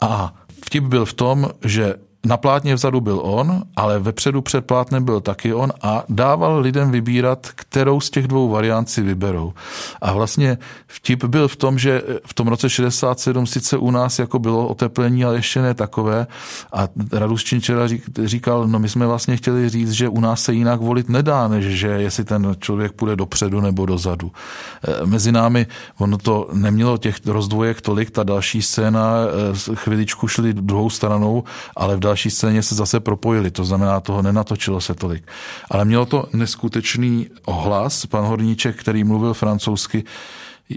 A vtip byl v tom, že na plátně vzadu byl on, ale vepředu před plátnem byl taky on a dával lidem vybírat, kterou z těch dvou variant si vyberou. A vlastně vtip byl v tom, že v tom roce 67 sice u nás jako bylo oteplení, ale ještě ne takové. A Radus Činčera říkal, no my jsme vlastně chtěli říct, že u nás se jinak volit nedá, než že jestli ten člověk půjde dopředu nebo dozadu. E, mezi námi ono to nemělo těch rozdvojek tolik, ta další scéna e, chviličku šli druhou stranou, ale v další další scéně se zase propojili, to znamená, toho nenatočilo se tolik. Ale mělo to neskutečný ohlas, pan Horníček, který mluvil francouzsky,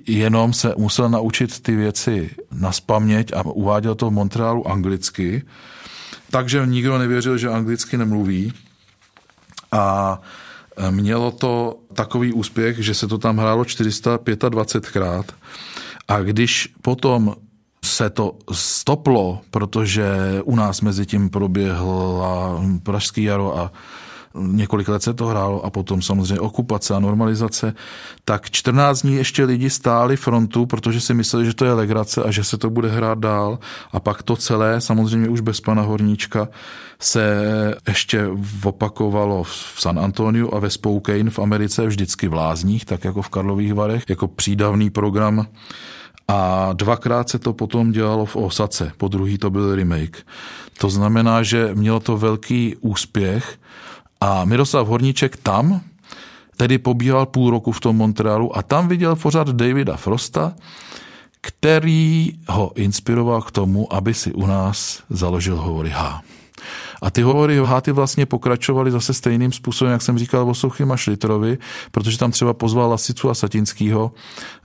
jenom se musel naučit ty věci na spaměť a uváděl to v Montrealu anglicky, takže nikdo nevěřil, že anglicky nemluví. A mělo to takový úspěch, že se to tam hrálo 425krát. A když potom se to stoplo, protože u nás mezi tím proběhla Pražský jaro a několik let se to hrálo a potom samozřejmě okupace a normalizace, tak 14 dní ještě lidi stáli frontu, protože si mysleli, že to je legrace a že se to bude hrát dál. A pak to celé, samozřejmě už bez pana Horníčka, se ještě opakovalo v San Antonio a ve Spokane v Americe vždycky v Lázních, tak jako v Karlových Varech, jako přídavný program a dvakrát se to potom dělalo v Osace, po druhý to byl remake. To znamená, že mělo to velký úspěch a Miroslav Horníček tam tedy pobíhal půl roku v tom Montrealu a tam viděl pořád Davida Frosta, který ho inspiroval k tomu, aby si u nás založil hovory H. A ty hovory Háty vlastně pokračovaly zase stejným způsobem, jak jsem říkal o Suchym a Šlitrovi, protože tam třeba pozval Lasicu a Satinskýho,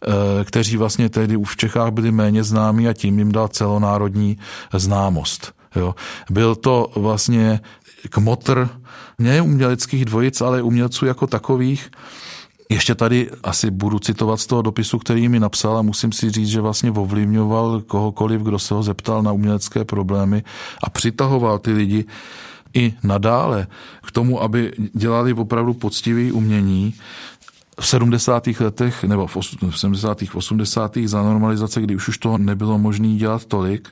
eh, kteří vlastně tehdy už v Čechách byli méně známí a tím jim dal celonárodní známost. Jo. Byl to vlastně kmotr ne uměleckých dvojic, ale umělců jako takových, ještě tady asi budu citovat z toho dopisu, který mi napsal a musím si říct, že vlastně ovlivňoval kohokoliv, kdo se ho zeptal na umělecké problémy a přitahoval ty lidi i nadále k tomu, aby dělali opravdu poctivý umění, v 70. letech nebo v 70. 80. za normalizace, kdy už už toho nebylo možné dělat tolik,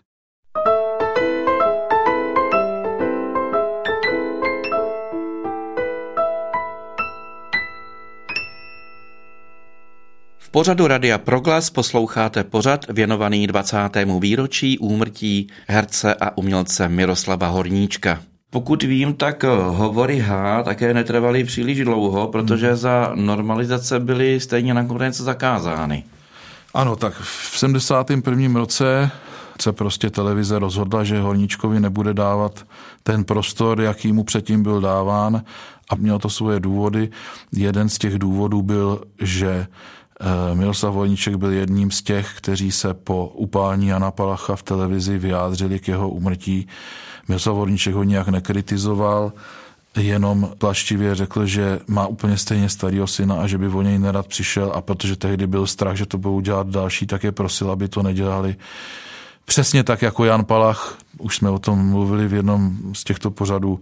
pořadu Radia Proglas posloucháte pořad věnovaný 20. výročí úmrtí herce a umělce Miroslava Horníčka. Pokud vím, tak hovory H také netrvaly příliš dlouho, protože hmm. za normalizace byly stejně nakonec zakázány. Ano, tak v 71. roce se prostě televize rozhodla, že Horníčkovi nebude dávat ten prostor, jaký mu předtím byl dáván a měl to svoje důvody. Jeden z těch důvodů byl, že Eh, Miroslav Vojníček byl jedním z těch, kteří se po upálení Jana Palacha v televizi vyjádřili k jeho umrtí. Miroslav Vojníček ho nějak nekritizoval, jenom plaštivě řekl, že má úplně stejně starého syna a že by o něj nerad přišel a protože tehdy byl strach, že to budou dělat další, tak je prosil, aby to nedělali. Přesně tak jako Jan Palach, už jsme o tom mluvili v jednom z těchto pořadů,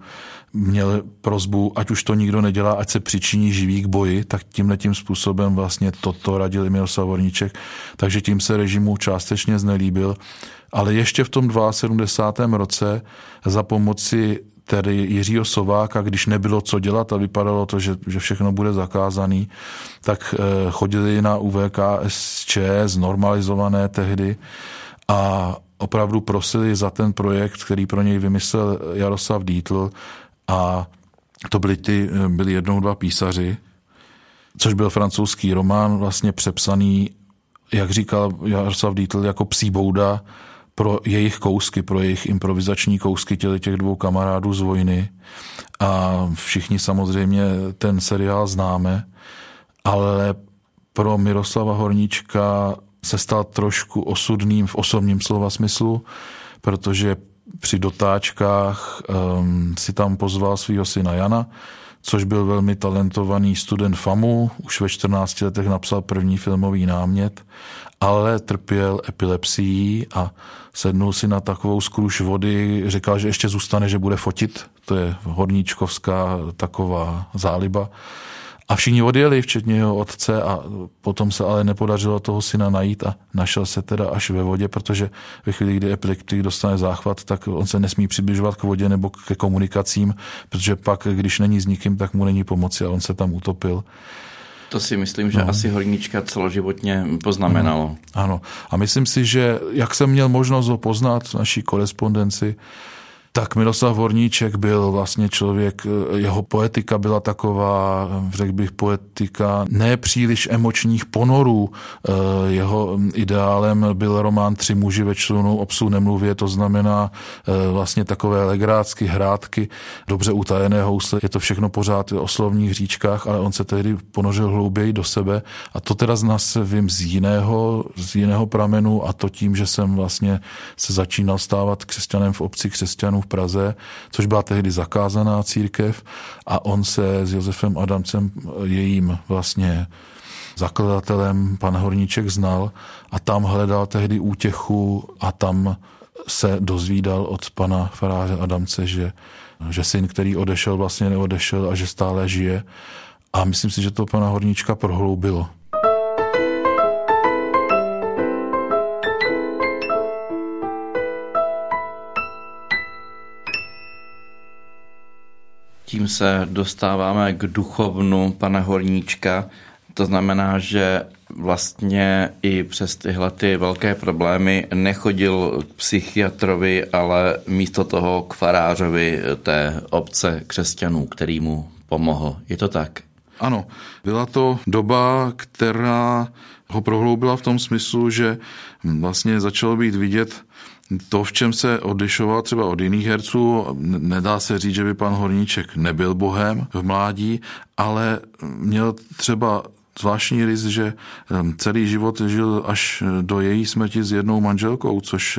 měl prozbu, ať už to nikdo nedělá, ať se přičiní živý k boji, tak tímhle tím způsobem vlastně toto radil Miroslav Horníček, takže tím se režimu částečně znelíbil. Ale ještě v tom 72. roce za pomoci tedy Jiřího Sováka, když nebylo co dělat a vypadalo to, že, že všechno bude zakázaný, tak eh, chodili na UVKSČ znormalizované tehdy a opravdu prosili za ten projekt, který pro něj vymyslel Jaroslav Dítl a to byli, ty, byli jednou dva písaři, což byl francouzský román, vlastně přepsaný, jak říkal Jaroslav Dítl, jako psí bouda pro jejich kousky, pro jejich improvizační kousky těle těch dvou kamarádů z vojny. A všichni samozřejmě ten seriál známe, ale pro Miroslava Horníčka se stal trošku osudným v osobním slova smyslu, protože při dotáčkách um, si tam pozval svého syna Jana, což byl velmi talentovaný student FAMu, už ve 14 letech napsal první filmový námět, ale trpěl epilepsií a sednul si na takovou skruš vody, říkal, že ještě zůstane, že bude fotit, to je horníčkovská taková záliba a všichni odjeli, včetně jeho otce a potom se ale nepodařilo toho syna najít a našel se teda až ve vodě, protože ve chvíli, kdy epileptik dostane záchvat, tak on se nesmí přibližovat k vodě nebo ke komunikacím, protože pak, když není s nikým, tak mu není pomoci a on se tam utopil. To si myslím, že no. asi horníčka celoživotně poznamenalo. Ano. ano. A myslím si, že jak jsem měl možnost ho poznat v naší korespondenci, tak Miroslav Horníček byl vlastně člověk, jeho poetika byla taková, řekl bych, poetika nepříliš emočních ponorů. Eh, jeho ideálem byl román Tři muži ve člunu o psu nemluvě, to znamená eh, vlastně takové legrácky, hrádky, dobře utajené housle. Je to všechno pořád o slovních říčkách, ale on se tehdy ponořil hlouběji do sebe a to teda z nás vím z jiného, z jiného pramenu a to tím, že jsem vlastně se začínal stávat křesťanem v obci křesťanů v Praze, což byla tehdy zakázaná církev a on se s Josefem Adamcem, jejím vlastně zakladatelem, pan Horníček znal a tam hledal tehdy útěchu a tam se dozvídal od pana faráře Adamce, že, že syn, který odešel, vlastně neodešel a že stále žije. A myslím si, že to pana Horníčka prohloubilo. Tím se dostáváme k duchovnu pana Horníčka. To znamená, že vlastně i přes tyhle ty velké problémy nechodil k psychiatrovi, ale místo toho k farářovi té obce křesťanů, který mu pomohl. Je to tak? Ano, byla to doba, která ho prohloubila v tom smyslu, že vlastně začalo být vidět to, v čem se odlišoval třeba od jiných herců, nedá se říct, že by pan Horníček nebyl bohem v mládí, ale měl třeba zvláštní rys, že celý život žil až do její smrti s jednou manželkou, což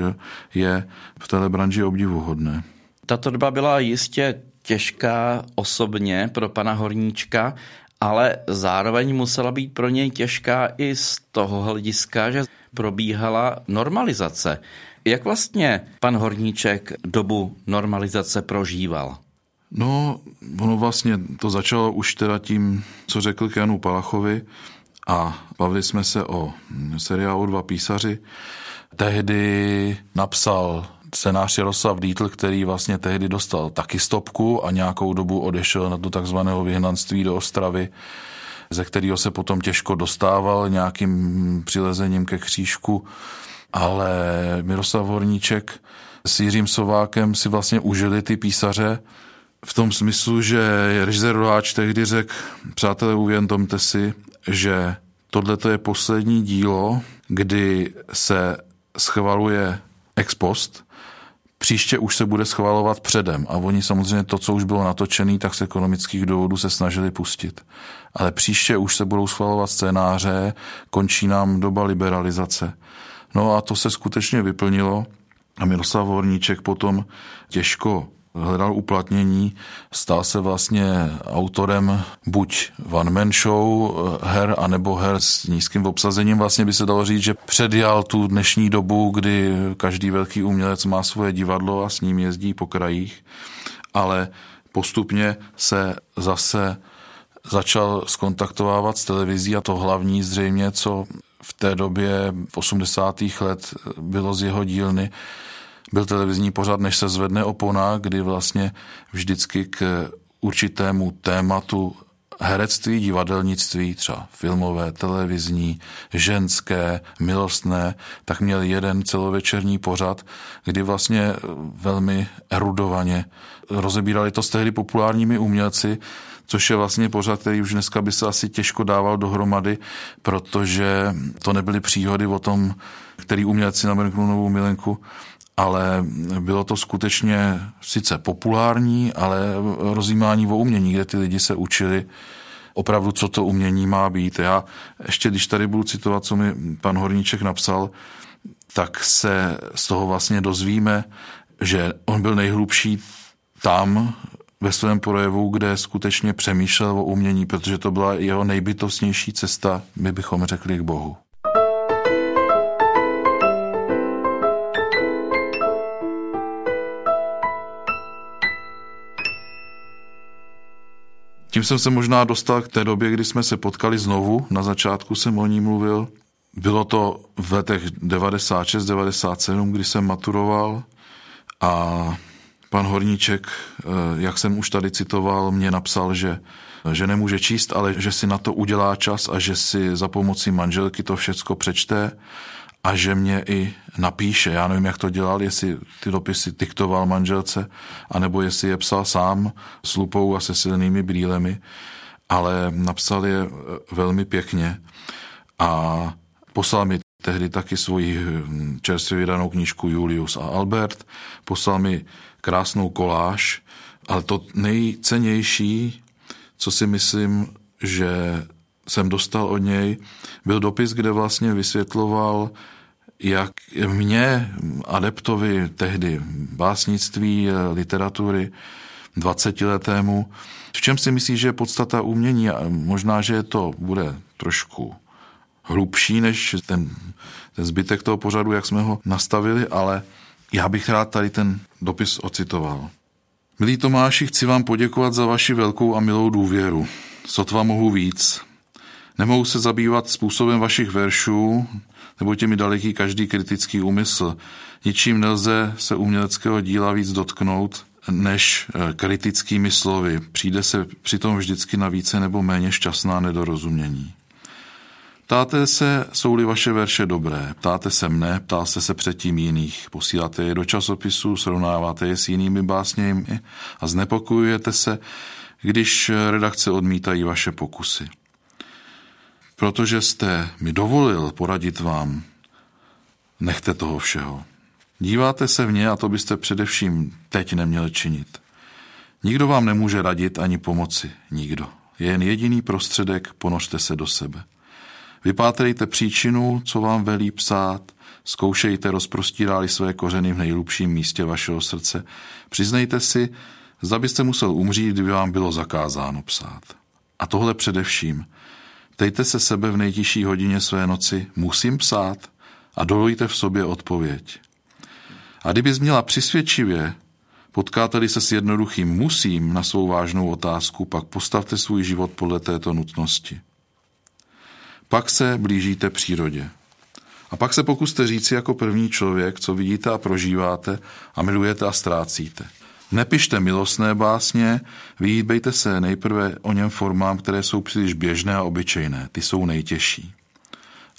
je v té branži obdivuhodné. Tato doba byla jistě těžká osobně pro pana Horníčka, ale zároveň musela být pro něj těžká i z toho hlediska, že probíhala normalizace. Jak vlastně pan Horníček dobu normalizace prožíval? No, ono vlastně to začalo už teda tím, co řekl k Janu Palachovi a bavili jsme se o seriálu Dva písaři. Tehdy napsal scénář Jaroslav Dítl, který vlastně tehdy dostal taky stopku a nějakou dobu odešel na to takzvaného vyhnanství do Ostravy, ze kterého se potom těžko dostával nějakým přilezením ke křížku ale Miroslav Horníček s Jiřím Sovákem si vlastně užili ty písaře v tom smyslu, že režisér Roháč tehdy řekl, přátelé, uvědomte si, že tohle je poslední dílo, kdy se schvaluje ex post, příště už se bude schvalovat předem. A oni samozřejmě to, co už bylo natočené, tak z ekonomických důvodů se snažili pustit. Ale příště už se budou schvalovat scénáře, končí nám doba liberalizace. No a to se skutečně vyplnilo a Miroslav Horníček potom těžko hledal uplatnění, stal se vlastně autorem buď one-man show her, anebo her s nízkým obsazením. Vlastně by se dalo říct, že předjal tu dnešní dobu, kdy každý velký umělec má svoje divadlo a s ním jezdí po krajích, ale postupně se zase začal skontaktovávat s televizí a to hlavní zřejmě, co v té době v 80. let bylo z jeho dílny, byl televizní pořad Než se zvedne opona, kdy vlastně vždycky k určitému tématu herectví, divadelnictví, třeba filmové, televizní, ženské, milostné, tak měl jeden celovečerní pořad, kdy vlastně velmi erudovaně rozebírali to s tehdy populárními umělci, což je vlastně pořad, který už dneska by se asi těžko dával dohromady, protože to nebyly příhody o tom, který umělci namrknul novou milenku, ale bylo to skutečně sice populární, ale rozjímání o umění, kde ty lidi se učili opravdu, co to umění má být. Já ještě, když tady budu citovat, co mi pan Horníček napsal, tak se z toho vlastně dozvíme, že on byl nejhlubší tam ve svém projevu, kde skutečně přemýšlel o umění, protože to byla jeho nejbytostnější cesta, my bychom řekli k Bohu. Tím jsem se možná dostal k té době, kdy jsme se potkali znovu. Na začátku jsem o ní mluvil. Bylo to v letech 96, 97, kdy jsem maturoval a pan Horníček, eh, jak jsem už tady citoval, mě napsal, že, že nemůže číst, ale že si na to udělá čas a že si za pomocí manželky to všecko přečte a že mě i napíše. Já nevím, jak to dělal, jestli ty dopisy diktoval manželce, anebo jestli je psal sám s lupou a se silnými brýlemi, ale napsal je eh, velmi pěkně a poslal mi tehdy taky svoji hm, čerstvě vydanou knížku Julius a Albert, poslal mi krásnou koláž, ale to nejcennější, co si myslím, že jsem dostal od něj, byl dopis, kde vlastně vysvětloval, jak mě, adeptovi tehdy básnictví, literatury, 20-letému, v čem si myslí, že je podstata umění a možná, že to bude trošku hlubší než ten, ten zbytek toho pořadu, jak jsme ho nastavili, ale já bych rád tady ten dopis ocitoval. Milí Tomáši, chci vám poděkovat za vaši velkou a milou důvěru. Sotva mohu víc. Nemohu se zabývat způsobem vašich veršů, nebo těmi daleký každý kritický úmysl. Ničím nelze se uměleckého díla víc dotknout, než eh, kritickými slovy. Přijde se přitom vždycky na více nebo méně šťastná nedorozumění. Ptáte se, jsou-li vaše verše dobré. Ptáte se mne, ptá se předtím jiných. Posíláte je do časopisu, srovnáváte je s jinými básněmi a znepokojujete se, když redakce odmítají vaše pokusy protože jste mi dovolil poradit vám, nechte toho všeho. Díváte se v ně a to byste především teď neměli činit. Nikdo vám nemůže radit ani pomoci. Nikdo. Je jen jediný prostředek, ponořte se do sebe. Vypátrejte příčinu, co vám velí psát, zkoušejte rozprostíráli své kořeny v nejlubším místě vašeho srdce. Přiznejte si, zda byste musel umřít, kdyby vám bylo zakázáno psát. A tohle především – Ptejte se sebe v nejtižší hodině své noci, musím psát a dolujte v sobě odpověď. A kdyby měla přisvědčivě, potkáte-li se s jednoduchým musím na svou vážnou otázku, pak postavte svůj život podle této nutnosti. Pak se blížíte přírodě. A pak se pokuste říci jako první člověk, co vidíte a prožíváte a milujete a ztrácíte. Nepište milostné básně, vyhýbejte se nejprve o něm formám, které jsou příliš běžné a obyčejné. Ty jsou nejtěžší.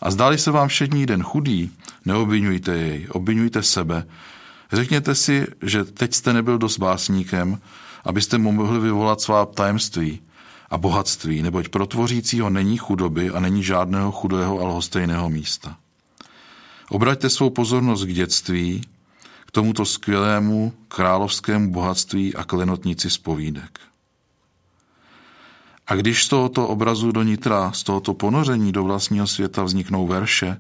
A zdáli se vám všední den chudý, neobvinujte jej, obvinujte sebe. Řekněte si, že teď jste nebyl dost básníkem, abyste mu mohli vyvolat svá tajemství a bohatství, neboť pro tvořícího není chudoby a není žádného chudého a lhostejného místa. Obraťte svou pozornost k dětství, tomuto skvělému královskému bohatství a klenotnici z povídek. A když z tohoto obrazu do nitra, z tohoto ponoření do vlastního světa vzniknou verše,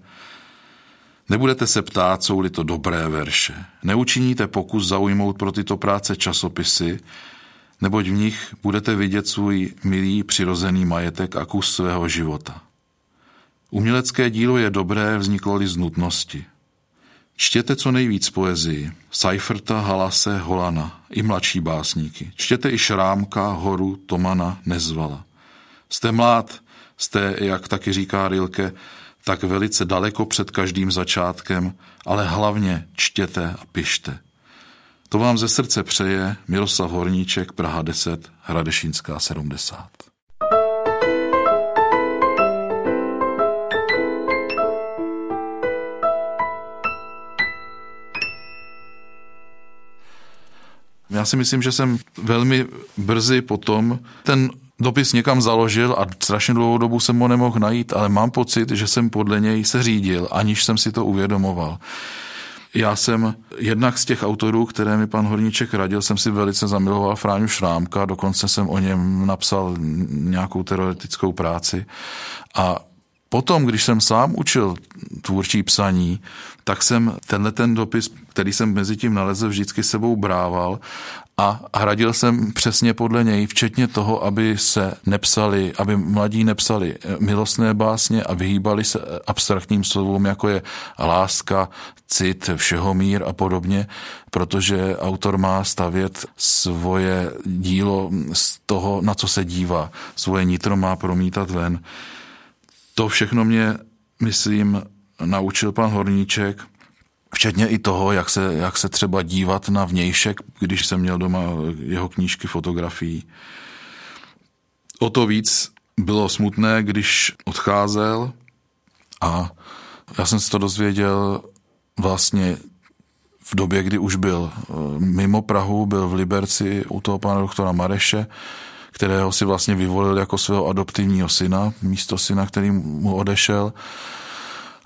Nebudete se ptát, jsou-li to dobré verše. Neučiníte pokus zaujmout pro tyto práce časopisy, neboť v nich budete vidět svůj milý přirozený majetek a kus svého života. Umělecké dílo je dobré, vzniklo-li z nutnosti. Čtěte co nejvíc poezii, Seiferta, Halase, Holana i mladší básníky. Čtěte i Šrámka, Horu, Tomana, Nezvala. Jste mlád, jste, jak taky říká Rilke, tak velice daleko před každým začátkem, ale hlavně čtěte a pište. To vám ze srdce přeje Miroslav Horníček, Praha 10, Hradešínská 70. Já si myslím, že jsem velmi brzy potom ten dopis někam založil a strašně dlouhou dobu jsem ho nemohl najít, ale mám pocit, že jsem podle něj se řídil, aniž jsem si to uvědomoval. Já jsem jednak z těch autorů, které mi pan Horníček radil, jsem si velice zamiloval Fráňu Šrámka, dokonce jsem o něm napsal nějakou teoretickou práci. A potom, když jsem sám učil tvůrčí psaní, tak jsem tenhle ten dopis, který jsem mezi tím nalezl, vždycky sebou brával a hradil jsem přesně podle něj, včetně toho, aby se nepsali, aby mladí nepsali milostné básně a vyhýbali se abstraktním slovům, jako je láska, cit, všeho mír a podobně, protože autor má stavět svoje dílo z toho, na co se dívá. Svoje nitro má promítat ven. To všechno mě, myslím, naučil pan Horníček, včetně i toho, jak se, jak se třeba dívat na vnějšek, když jsem měl doma jeho knížky fotografií. O to víc bylo smutné, když odcházel a já jsem se to dozvěděl vlastně v době, kdy už byl eh, mimo Prahu, byl v Liberci u toho pana doktora Mareše, kterého si vlastně vyvolil jako svého adoptivního syna, místo syna, který mu odešel.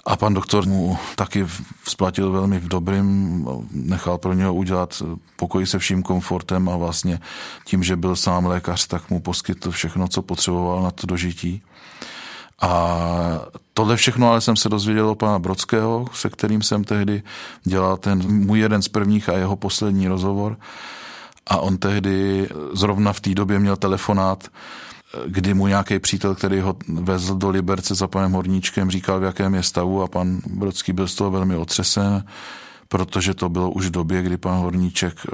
A pan doktor mu taky splatil velmi v dobrým, nechal pro něho udělat pokoj se vším komfortem a vlastně tím, že byl sám lékař, tak mu poskytl všechno, co potřeboval na to dožití. A tohle všechno ale jsem se dozvěděl od pana Brodského, se kterým jsem tehdy dělal ten můj jeden z prvních a jeho poslední rozhovor. A on tehdy zrovna v té době měl telefonát, kdy mu nějaký přítel, který ho vezl do Liberce za panem Horníčkem, říkal, v jakém je stavu a pan Brodský byl z toho velmi otřesen, protože to bylo už v době, kdy pan Horníček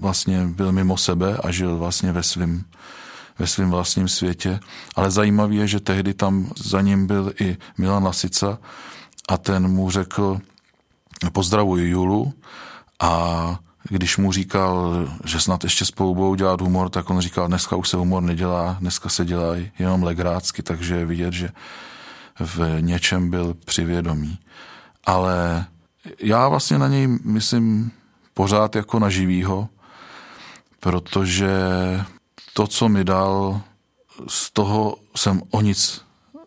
vlastně byl mimo sebe a žil vlastně ve svém ve svém vlastním světě. Ale zajímavé je, že tehdy tam za ním byl i Milan Lasica a ten mu řekl, pozdravuji Julu a když mu říkal, že snad ještě spolu budou dělat humor, tak on říkal, dneska už se humor nedělá, dneska se dělá jenom legrácky, takže je vidět, že v něčem byl přivědomý. Ale já vlastně na něj myslím pořád jako na živýho, protože to, co mi dal, z toho jsem o nic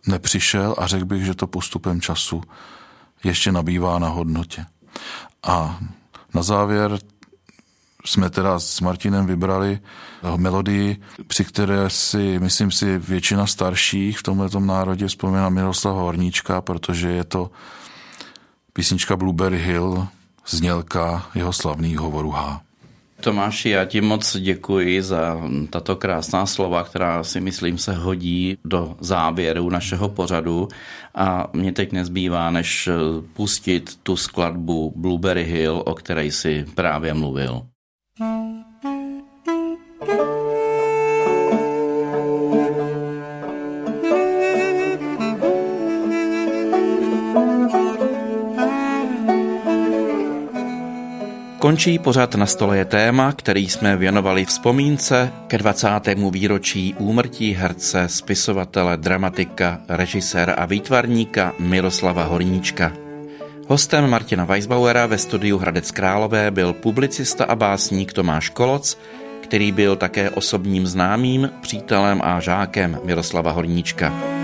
nepřišel a řekl bych, že to postupem času ještě nabývá na hodnotě. A na závěr jsme teda s Martinem vybrali melodii, při které si, myslím si, většina starších v tomhle národě vzpomíná Miroslava Horníčka, protože je to písnička Blueberry Hill, znělka jeho slavných hovorů H. Tomáši, já ti moc děkuji za tato krásná slova, která si myslím se hodí do závěru našeho pořadu a mě teď nezbývá, než pustit tu skladbu Blueberry Hill, o které jsi právě mluvil. Končí pořad na stole je téma, který jsme věnovali vzpomínce ke 20. výročí úmrtí herce, spisovatele, dramatika, režiséra a výtvarníka Miroslava Horníčka. Hostem Martina Weisbauera ve studiu Hradec Králové byl publicista a básník Tomáš Koloc, který byl také osobním známým, přítelem a žákem Miroslava Horníčka.